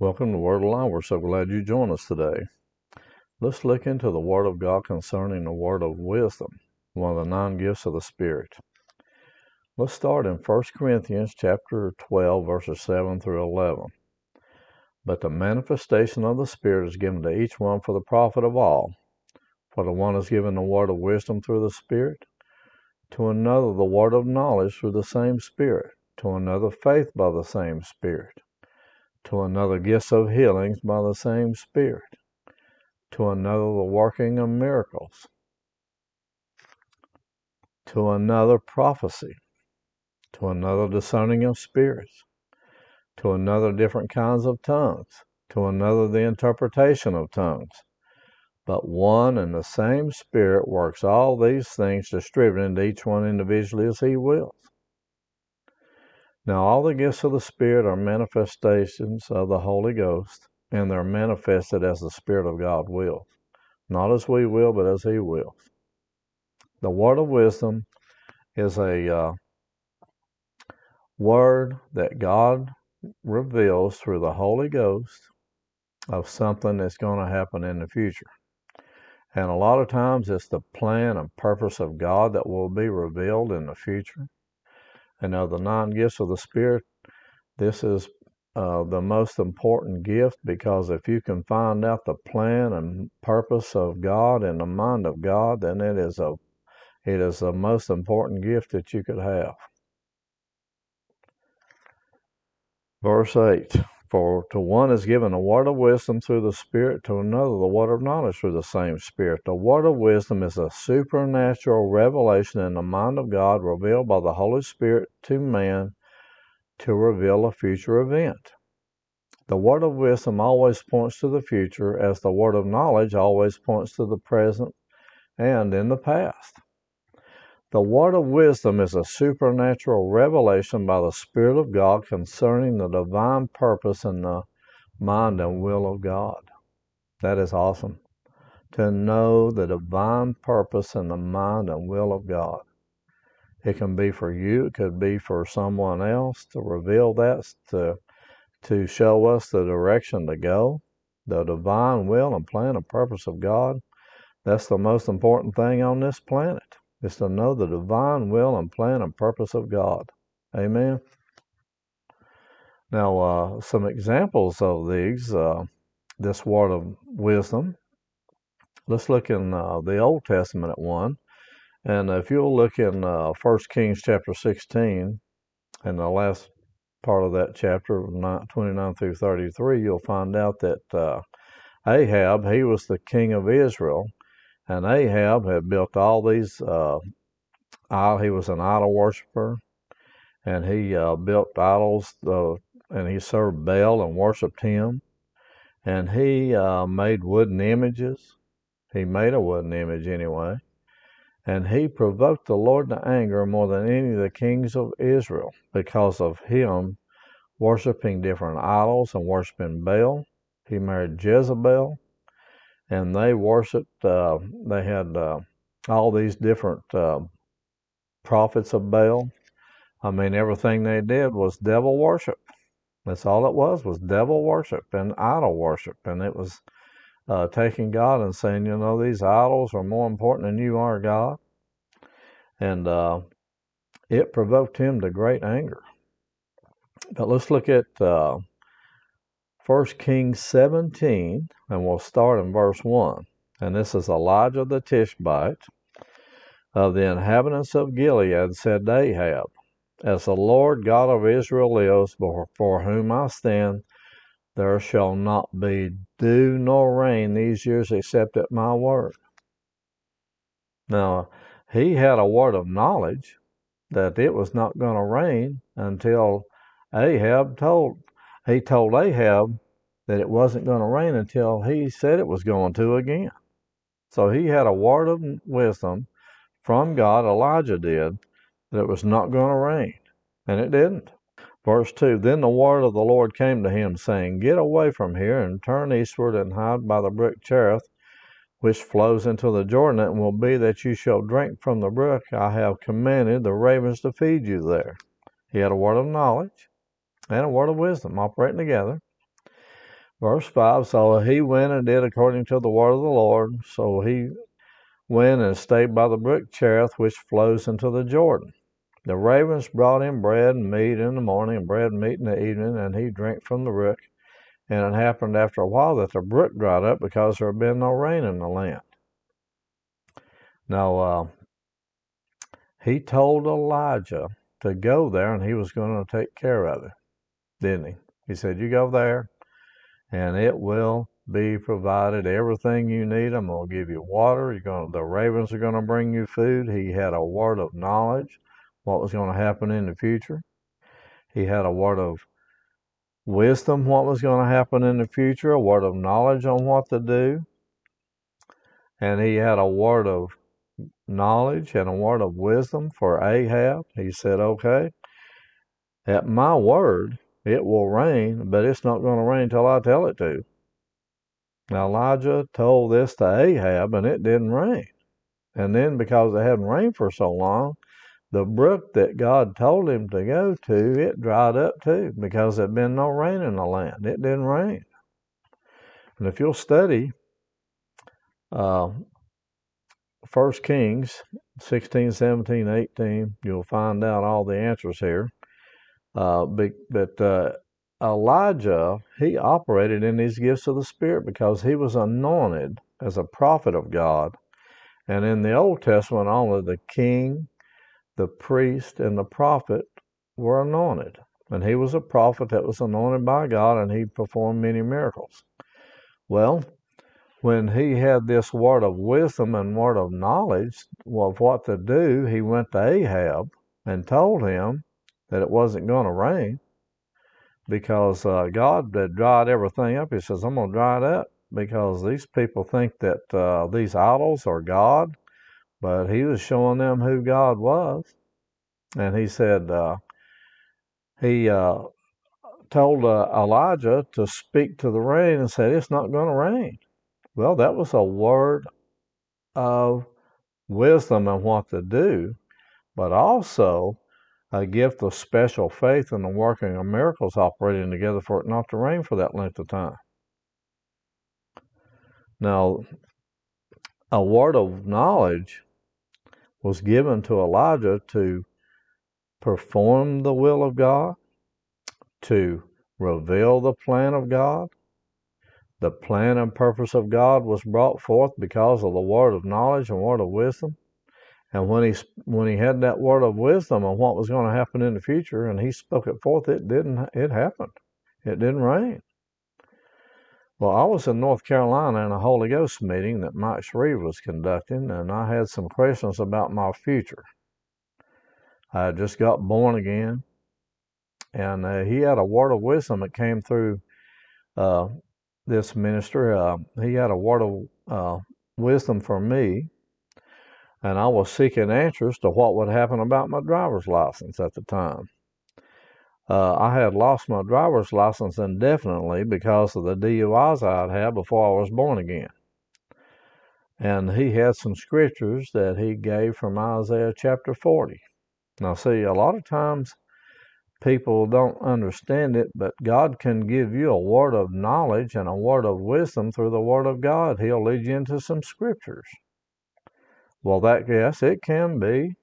Welcome to Word Alive. We're so glad you joined us today. Let's look into the Word of God concerning the Word of wisdom, one of the nine gifts of the Spirit. Let's start in 1 Corinthians chapter 12, verses 7 through 11. But the manifestation of the Spirit is given to each one for the profit of all. For the one is given the word of wisdom through the Spirit, to another the word of knowledge through the same Spirit, to another faith by the same Spirit to another gifts of healings by the same Spirit, to another the working of miracles, to another prophecy, to another discerning of spirits, to another different kinds of tongues, to another the interpretation of tongues. But one and the same Spirit works all these things, distributing to each one individually as He wills. Now, all the gifts of the Spirit are manifestations of the Holy Ghost, and they're manifested as the Spirit of God wills. Not as we will, but as He wills. The word of wisdom is a uh, word that God reveals through the Holy Ghost of something that's going to happen in the future. And a lot of times it's the plan and purpose of God that will be revealed in the future. And of the nine gifts of the Spirit, this is uh, the most important gift because if you can find out the plan and purpose of God and the mind of God, then it is a it is the most important gift that you could have. Verse 8 For to one is given a word of wisdom through the Spirit, to another the word of knowledge through the same Spirit. The word of wisdom is a supernatural revelation in the mind of God revealed by the Holy Spirit to man to reveal a future event. The word of wisdom always points to the future, as the word of knowledge always points to the present and in the past. The word of wisdom is a supernatural revelation by the Spirit of God concerning the divine purpose and the mind and will of God. That is awesome. To know the divine purpose and the mind and will of God. It can be for you, it could be for someone else to reveal that, to, to show us the direction to go, the divine will and plan and purpose of God. That's the most important thing on this planet is to know the divine will and plan and purpose of God. Amen. Now, uh, some examples of these, uh, this word of wisdom. Let's look in uh, the Old Testament at one. And if you'll look in uh, 1 Kings chapter 16, and the last part of that chapter, 29 through 33, you'll find out that uh, Ahab, he was the king of Israel, and Ahab had built all these, uh, he was an idol worshiper, and he uh, built idols, uh, and he served Baal and worshiped him. And he uh, made wooden images. He made a wooden image anyway. And he provoked the Lord to anger more than any of the kings of Israel because of him worshiping different idols and worshiping Baal. He married Jezebel and they worshipped. Uh, they had uh, all these different uh, prophets of Baal. I mean, everything they did was devil worship. That's all it was was devil worship and idol worship, and it was uh, taking God and saying, you know, these idols are more important than you are, God, and uh, it provoked him to great anger. But let's look at uh, 1 Kings 17, and we'll start in verse 1. And this is Elijah the Tishbite of the inhabitants of Gilead said to Ahab, As the Lord God of Israel lives, before whom I stand, there shall not be dew nor rain these years except at my word. Now, he had a word of knowledge that it was not going to rain until Ahab told he told Ahab that it wasn't going to rain until he said it was going to again. So he had a word of wisdom from God, Elijah did, that it was not going to rain. And it didn't. Verse 2 Then the word of the Lord came to him, saying, Get away from here and turn eastward and hide by the brook Cherith, which flows into the Jordan. It will be that you shall drink from the brook I have commanded the ravens to feed you there. He had a word of knowledge and a word of wisdom operating together. Verse 5 So he went and did according to the word of the Lord. So he went and stayed by the brook Cherith, which flows into the Jordan. The ravens brought him bread and meat in the morning, and bread and meat in the evening, and he drank from the brook. And it happened after a while that the brook dried up because there had been no rain in the land. Now, uh, he told Elijah to go there and he was going to take care of it, didn't he? He said, You go there and it will be provided everything you need. I'm going to give you water. You're going the ravens are going to bring you food. He had a word of knowledge, what was going to happen in the future. He had a word of wisdom, what was going to happen in the future, a word of knowledge on what to do. And he had a word of knowledge and a word of wisdom for Ahab. He said, Okay, at my word, it will rain, but it's not going to rain till I tell it to. Now Elijah told this to Ahab, and it didn't rain. And then, because it hadn't rained for so long, the brook that God told him to go to, it dried up too, because there'd been no rain in the land. It didn't rain. And if you'll study uh, 1 Kings 16, 17, 18, you'll find out all the answers here. Uh, but uh, Elijah, he operated in these gifts of the Spirit because he was anointed as a prophet of God. And in the Old Testament, only the king, the priest, and the prophet were anointed. And he was a prophet that was anointed by God, and he performed many miracles. Well, when he had this word of wisdom and word of knowledge of what to do, he went to Ahab and told him that it wasn't going to rain because uh, God had dried everything up. He says, I'm going to dry it up because these people think that uh, these idols are God, but he was showing them who God was. And he said, uh, he uh, told uh, Elijah to speak to the rain and said, It's not going to rain. Well, that was a word of wisdom and what to do, but also a gift of special faith and the working of miracles operating together for it not to rain for that length of time. Now, a word of knowledge was given to Elijah to perform the will of God, to reveal the plan of God. The plan and purpose of God was brought forth because of the word of knowledge and word of wisdom. And when he when he had that word of wisdom on what was going to happen in the future, and he spoke it forth, it didn't. It happened. It didn't rain. Well, I was in North Carolina in a Holy Ghost meeting that Mike Shreve was conducting, and I had some questions about my future. I just got born again, and uh, he had a word of wisdom that came through uh, this minister. Uh, he had a word of uh, wisdom for me and I was seeking answers to what would happen about my driver's license at the time. Uh, I had lost my driver's license indefinitely because of the DUIs I'd had before I was born again. And he had some scriptures that he gave from Isaiah chapter 40. Now, see, a lot of times people don't understand it, but God can give you a word of knowledge and a word of wisdom through the word of God. He'll lead you into some scriptures. Well, that, yes, it can be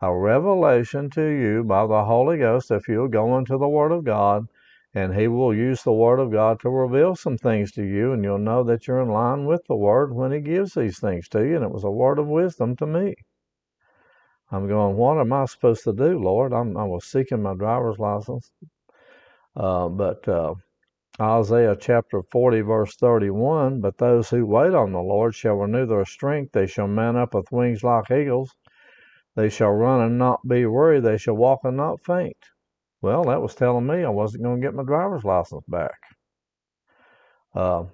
a revelation to you by the Holy Ghost if you'll go into the Word of God, and He will use the Word of God to reveal some things to you, and you'll know that you're in line with the Word when He gives these things to you. And it was a word of wisdom to me. I'm going, what am I supposed to do, Lord? I'm, i was seeking my driver's license. Uh, but uh, Isaiah chapter 40, verse 31 But those who wait on the Lord shall renew their strength. They shall mount up with wings like eagles. They shall run and not be weary. They shall walk and not faint. Well, that was telling me I wasn't going to get my driver's license back. Uh,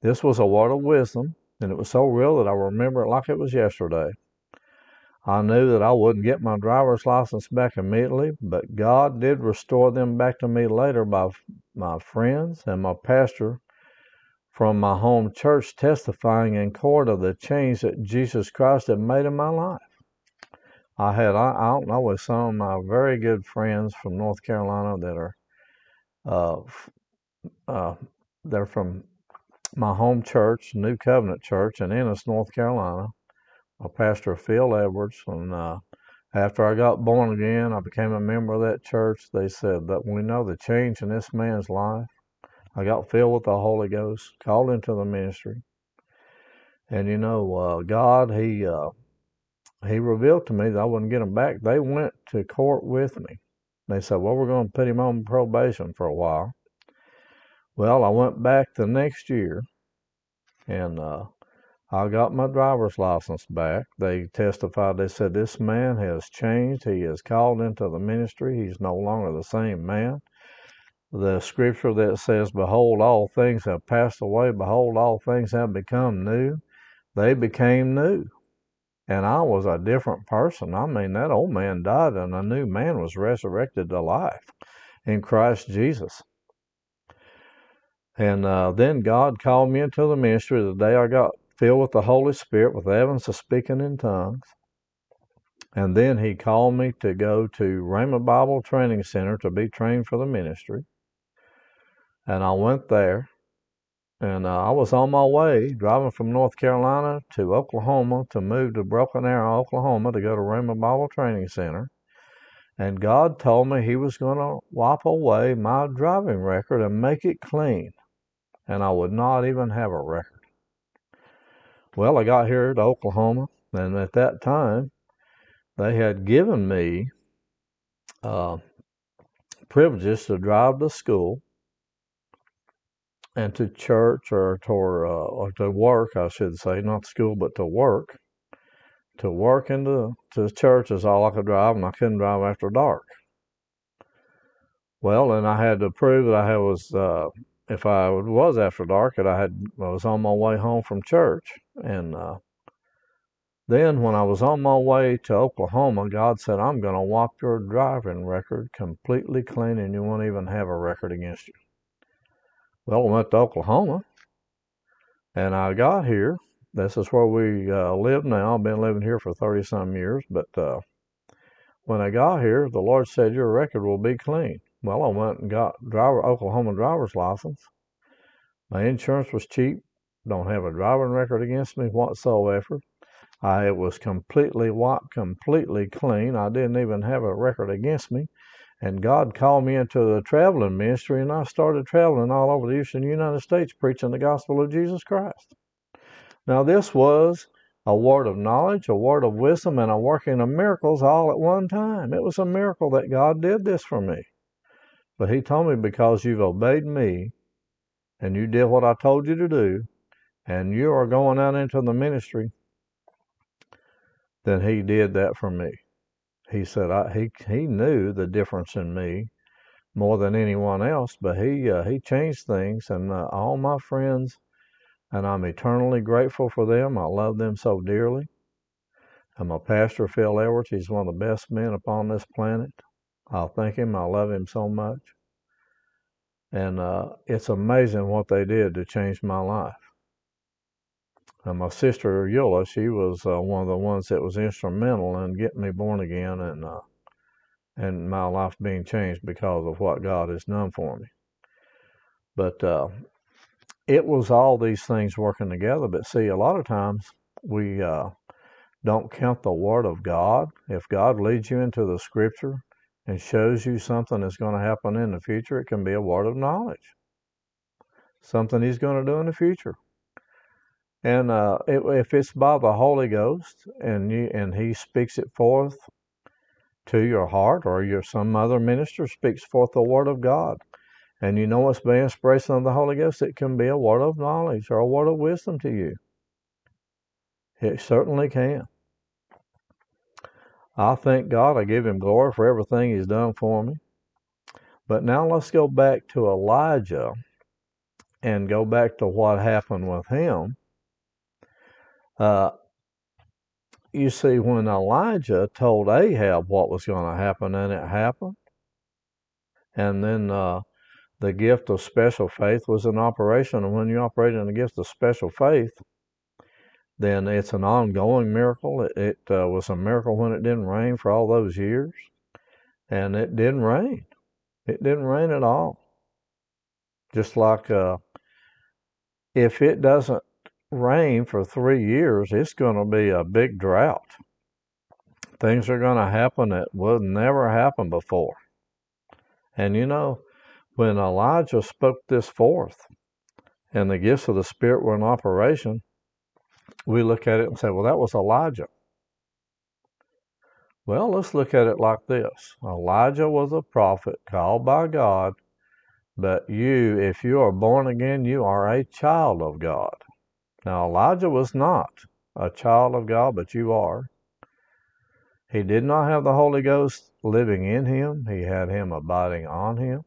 this was a word of wisdom, and it was so real that I remember it like it was yesterday. I knew that I wouldn't get my driver's license back immediately, but God did restore them back to me later by my friends and my pastor from my home church testifying in court of the change that Jesus Christ had made in my life. I had, I, I don't know, with some of my very good friends from North Carolina that are uh, uh, they're from my home church, New Covenant Church in Ennis, North Carolina. A pastor Phil Edwards, and uh, after I got born again, I became a member of that church. They said that we know the change in this man's life. I got filled with the Holy Ghost, called into the ministry, and you know, uh, God, He uh, He revealed to me that I wouldn't get them back. They went to court with me. They said, "Well, we're going to put him on probation for a while." Well, I went back the next year, and uh, I got my driver's license back. They testified. They said this man has changed. He is called into the ministry. He's no longer the same man. The scripture that says, "Behold, all things have passed away. Behold, all things have become new." They became new, and I was a different person. I mean, that old man died, and a new man was resurrected to life in Christ Jesus. And uh, then God called me into the ministry the day I got filled with the Holy Spirit with evidence of speaking in tongues. And then he called me to go to Rhema Bible Training Center to be trained for the ministry. And I went there. And uh, I was on my way driving from North Carolina to Oklahoma to move to Broken Arrow, Oklahoma to go to Rhema Bible Training Center. And God told me He was going to wipe away my driving record and make it clean and I would not even have a record. Well, I got here to Oklahoma, and at that time, they had given me uh, privileges to drive to school and to church or to, uh, or to work, I should say, not school, but to work. To work into to church is all I could drive, and I couldn't drive after dark. Well, and I had to prove that I was uh, if I was after dark, and I had I was on my way home from church, and uh, then when I was on my way to Oklahoma, God said, "I'm going to wipe your driving record completely clean, and you won't even have a record against you." Well, I went to Oklahoma, and I got here. This is where we uh, live now. I've been living here for thirty some years, but uh, when I got here, the Lord said, "Your record will be clean." Well, I went and got driver Oklahoma driver's license. My insurance was cheap. Don't have a driving record against me whatsoever. I it was completely wiped, completely clean. I didn't even have a record against me. And God called me into the traveling ministry, and I started traveling all over the eastern United States preaching the gospel of Jesus Christ. Now, this was a word of knowledge, a word of wisdom, and a working of miracles all at one time. It was a miracle that God did this for me. But he told me, because you've obeyed me and you did what I told you to do, and you are going out into the ministry, then he did that for me. He said I, he he knew the difference in me more than anyone else, but he uh, he changed things, and uh, all my friends, and I'm eternally grateful for them. I love them so dearly. And my pastor Phil Edwards, he's one of the best men upon this planet. I'll thank him. I love him so much. And uh, it's amazing what they did to change my life. And my sister Eula, she was uh, one of the ones that was instrumental in getting me born again and uh, and my life being changed because of what God has done for me. But uh, it was all these things working together. But see, a lot of times we uh, don't count the Word of God. If God leads you into the Scripture and shows you something that's going to happen in the future, it can be a word of knowledge. Something he's going to do in the future. And uh, it, if it's by the Holy Ghost and you and He speaks it forth to your heart, or your some other minister speaks forth the Word of God, and you know it's by inspiration of the Holy Ghost, it can be a word of knowledge or a word of wisdom to you. It certainly can. I thank God. I give him glory for everything he's done for me. But now let's go back to Elijah and go back to what happened with him. Uh, you see, when Elijah told Ahab what was going to happen, and it happened, and then uh, the gift of special faith was in operation. And when you operate in the gift of special faith, then it's an ongoing miracle. It, it uh, was a miracle when it didn't rain for all those years, and it didn't rain. It didn't rain at all. Just like uh, if it doesn't rain for three years, it's going to be a big drought. Things are going to happen that would never happen before. And you know, when Elijah spoke this forth and the gifts of the Spirit were in operation, we look at it and say, well, that was Elijah. Well, let's look at it like this Elijah was a prophet called by God, but you, if you are born again, you are a child of God. Now, Elijah was not a child of God, but you are. He did not have the Holy Ghost living in him, he had him abiding on him.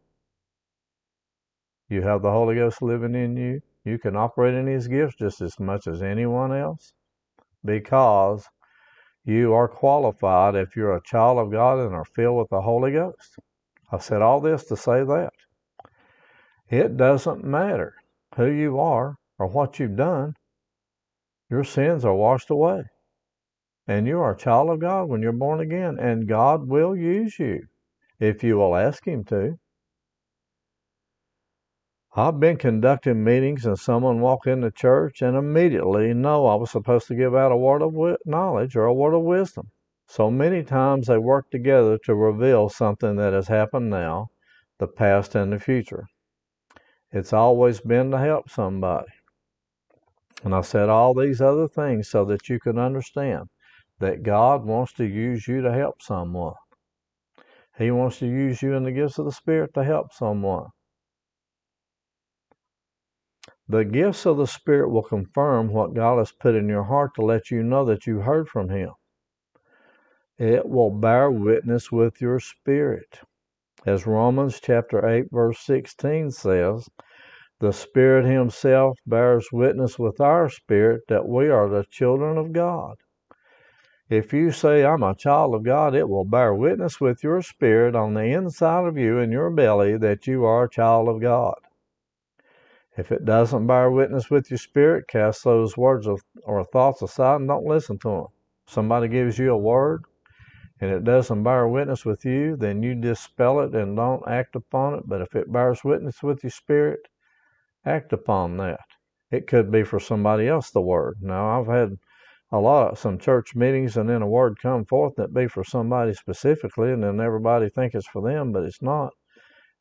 You have the Holy Ghost living in you. You can operate in His gifts just as much as anyone else because you are qualified if you're a child of God and are filled with the Holy Ghost. I've said all this to say that. It doesn't matter who you are or what you've done, your sins are washed away. And you are a child of God when you're born again, and God will use you if you will ask Him to. I've been conducting meetings and someone walked in the church and immediately know I was supposed to give out a word of knowledge or a word of wisdom. So many times they work together to reveal something that has happened now, the past, and the future. It's always been to help somebody. And I said all these other things so that you can understand that God wants to use you to help someone. He wants to use you in the gifts of the Spirit to help someone. The gifts of the Spirit will confirm what God has put in your heart to let you know that you heard from Him. It will bear witness with your spirit. As Romans chapter 8 verse 16 says, the Spirit Himself bears witness with our spirit that we are the children of God. If you say, I'm a child of God, it will bear witness with your spirit on the inside of you in your belly that you are a child of God. If it doesn't bear witness with your spirit, cast those words or thoughts aside and don't listen to them. Somebody gives you a word and it doesn't bear witness with you, then you dispel it and don't act upon it. But if it bears witness with your spirit, act upon that. It could be for somebody else the word. Now I've had a lot of some church meetings and then a word come forth that be for somebody specifically and then everybody think it's for them, but it's not.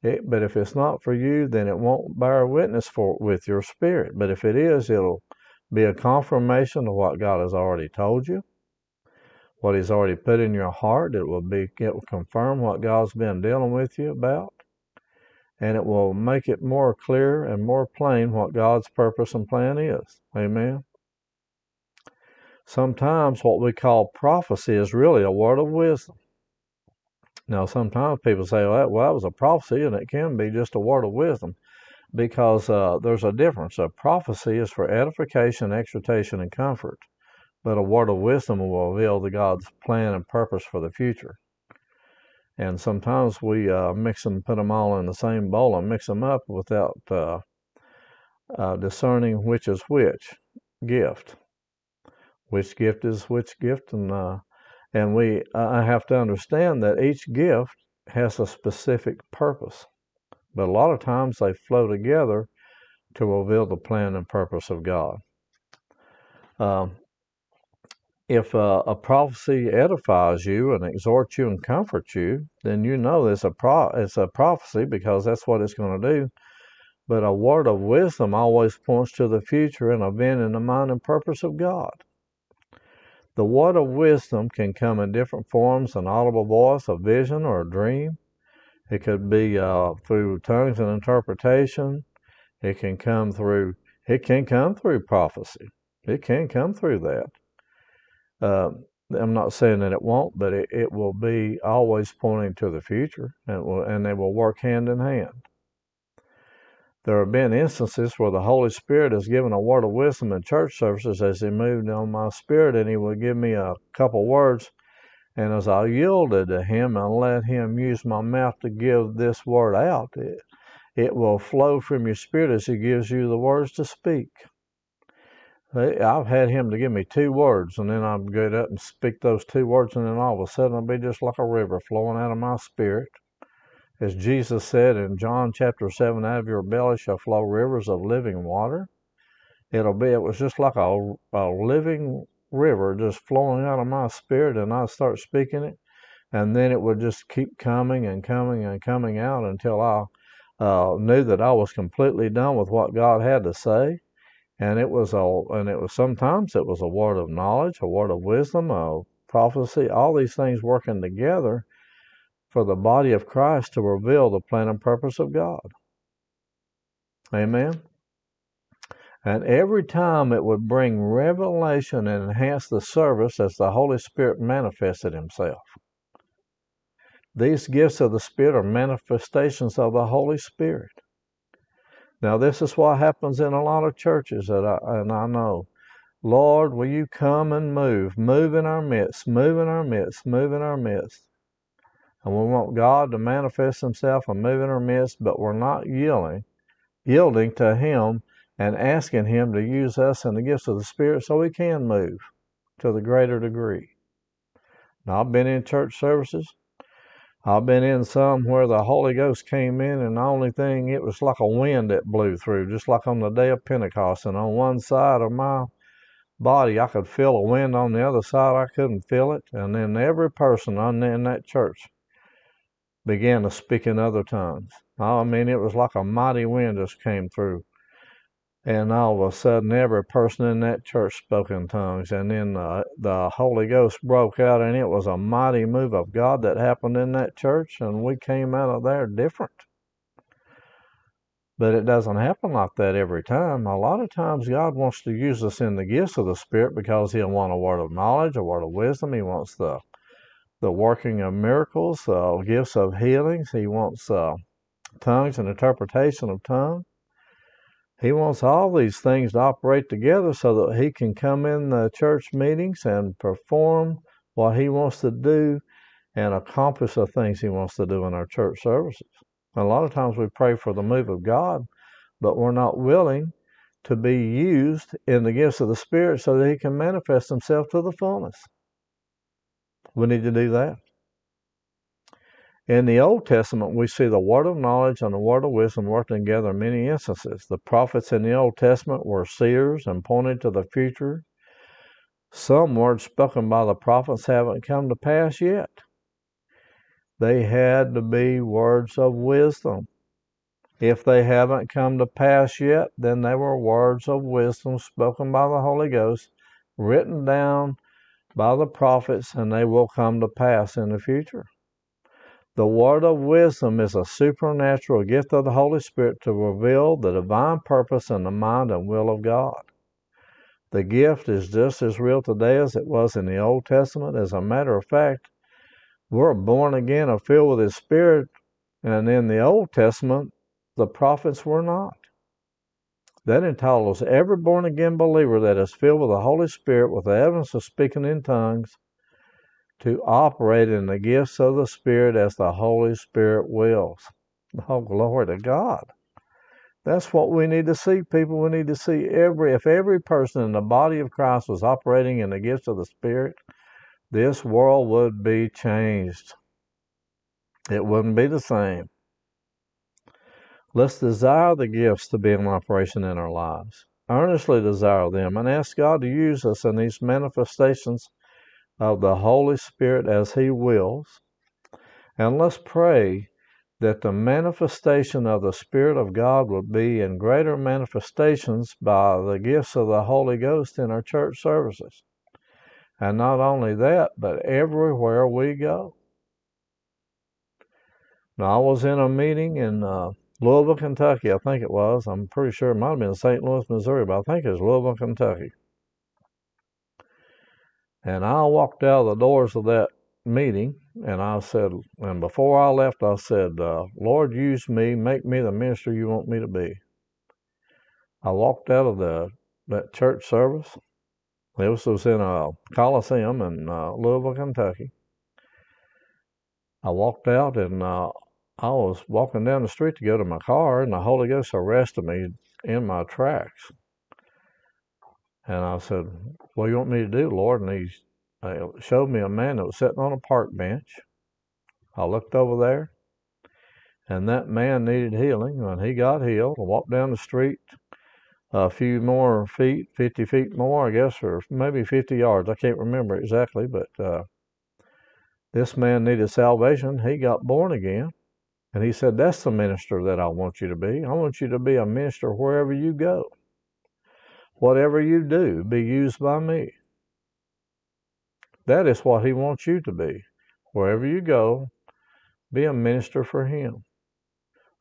It, but if it's not for you, then it won't bear witness for with your spirit. But if it is, it'll be a confirmation of what God has already told you, what He's already put in your heart. It will be it will confirm what God's been dealing with you about, and it will make it more clear and more plain what God's purpose and plan is. Amen. Sometimes what we call prophecy is really a word of wisdom. Now, sometimes people say, well, that, was a prophecy, and it can be just a word of wisdom because uh, there's a difference. A prophecy is for edification, exhortation, and comfort, but a word of wisdom will reveal the God's plan and purpose for the future. And sometimes we uh, mix them, put them all in the same bowl, and mix them up without uh, uh discerning which is which gift. Which gift is which gift, and uh, and we I have to understand that each gift has a specific purpose. But a lot of times they flow together to reveal the plan and purpose of God. Um, if uh, a prophecy edifies you and exhorts you and comforts you, then you know it's a pro- it's a prophecy because that's what it's going to do. But a word of wisdom always points to the future and event in the mind and purpose of God. The word of wisdom can come in different forms an audible voice, a vision, or a dream. It could be uh, through tongues and interpretation. It can come through. It can come through prophecy. It can come through that. Uh, I'm not saying that it won't, but it, it will be always pointing to the future, and will, and they will work hand in hand. There have been instances where the Holy Spirit has given a word of wisdom in church services as He moved on my spirit, and He would give me a couple words. And as I yielded to Him and let Him use my mouth to give this word out, it, it will flow from your spirit as He gives you the words to speak. I've had Him to give me two words, and then I'd get up and speak those two words, and then all of a sudden it'll be just like a river flowing out of my spirit as Jesus said in John chapter 7, out of your belly shall flow rivers of living water. It'll be, it was just like a, a living river just flowing out of my spirit, and I start speaking it, and then it would just keep coming and coming and coming out until I uh, knew that I was completely done with what God had to say. And it was a, and it was sometimes it was a word of knowledge, a word of wisdom, a prophecy, all these things working together for the body of Christ to reveal the plan and purpose of God. Amen. And every time it would bring revelation and enhance the service as the Holy Spirit manifested Himself. These gifts of the Spirit are manifestations of the Holy Spirit. Now, this is what happens in a lot of churches that I, and I know. Lord, will you come and move? Move in our midst, move in our midst, move in our midst. And we want God to manifest Himself and move in our midst, but we're not yielding, yielding to Him and asking Him to use us and the gifts of the Spirit so we can move to the greater degree. Now, I've been in church services. I've been in some where the Holy Ghost came in, and the only thing, it was like a wind that blew through, just like on the day of Pentecost. And on one side of my body, I could feel a wind. On the other side, I couldn't feel it. And then every person in that church began to speak in other tongues. I mean, it was like a mighty wind just came through. And all of a sudden, every person in that church spoke in tongues. And then the, the Holy Ghost broke out, and it was a mighty move of God that happened in that church. And we came out of there different. But it doesn't happen like that every time. A lot of times, God wants to use us in the gifts of the Spirit because He'll want a word of knowledge, a word of wisdom. He wants the the working of miracles, uh, gifts of healings. He wants uh, tongues and interpretation of tongues. He wants all these things to operate together so that he can come in the church meetings and perform what he wants to do and accomplish the things he wants to do in our church services. a lot of times we pray for the move of God, but we're not willing to be used in the gifts of the Spirit so that he can manifest himself to the fullness. We need to do that. In the Old Testament, we see the word of knowledge and the word of wisdom working together in many instances. The prophets in the Old Testament were seers and pointed to the future. Some words spoken by the prophets haven't come to pass yet. They had to be words of wisdom. If they haven't come to pass yet, then they were words of wisdom spoken by the Holy Ghost, written down by the prophets, and they will come to pass in the future. The word of wisdom is a supernatural gift of the Holy Spirit to reveal the divine purpose in the mind and will of God. The gift is just as real today as it was in the Old Testament. As a matter of fact, we're born again and filled with His Spirit, and in the Old Testament, the prophets were not. That entitles every born again believer that is filled with the Holy Spirit with the evidence of speaking in tongues to operate in the gifts of the Spirit as the Holy Spirit wills. Oh, glory to God. That's what we need to see, people. We need to see every, if every person in the body of Christ was operating in the gifts of the Spirit, this world would be changed. It wouldn't be the same. Let's desire the gifts to be in operation in our lives. Earnestly desire them and ask God to use us in these manifestations of the Holy Spirit as He wills. And let's pray that the manifestation of the Spirit of God will be in greater manifestations by the gifts of the Holy Ghost in our church services. And not only that, but everywhere we go. Now, I was in a meeting in uh, Louisville, Kentucky, I think it was. I'm pretty sure it might have been St. Louis, Missouri, but I think it was Louisville, Kentucky. And I walked out of the doors of that meeting and I said, and before I left, I said, uh, Lord, use me, make me the minister you want me to be. I walked out of the that church service. This was in a coliseum in uh, Louisville, Kentucky. I walked out and uh, I was walking down the street to go to my car, and the Holy Ghost arrested me in my tracks. And I said, What do you want me to do, Lord? And he uh, showed me a man that was sitting on a park bench. I looked over there, And that man needed healing, and he got healed. walked down the street a few more feet, 50 feet more, I guess, or maybe 50 yards. I can't remember exactly, but uh, this man needed salvation. He got born again. And he said, That's the minister that I want you to be. I want you to be a minister wherever you go. Whatever you do, be used by me. That is what he wants you to be. Wherever you go, be a minister for him.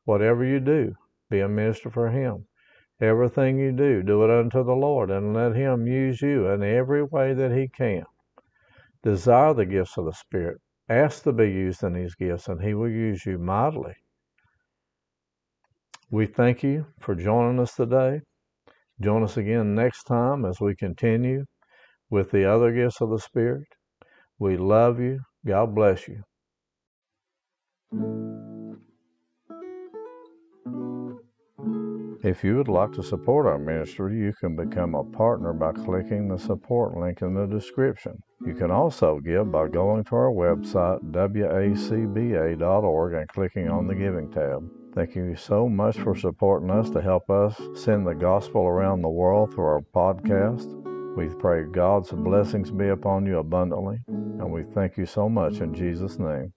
Whatever you do, be a minister for him. Everything you do, do it unto the Lord and let him use you in every way that he can. Desire the gifts of the Spirit. Ask to be used in these gifts, and he will use you mightily. We thank you for joining us today. Join us again next time as we continue with the other gifts of the Spirit. We love you. God bless you. If you would like to support our ministry, you can become a partner by clicking the support link in the description. You can also give by going to our website, wacba.org, and clicking on the Giving tab. Thank you so much for supporting us to help us send the gospel around the world through our podcast. We pray God's blessings be upon you abundantly, and we thank you so much in Jesus' name.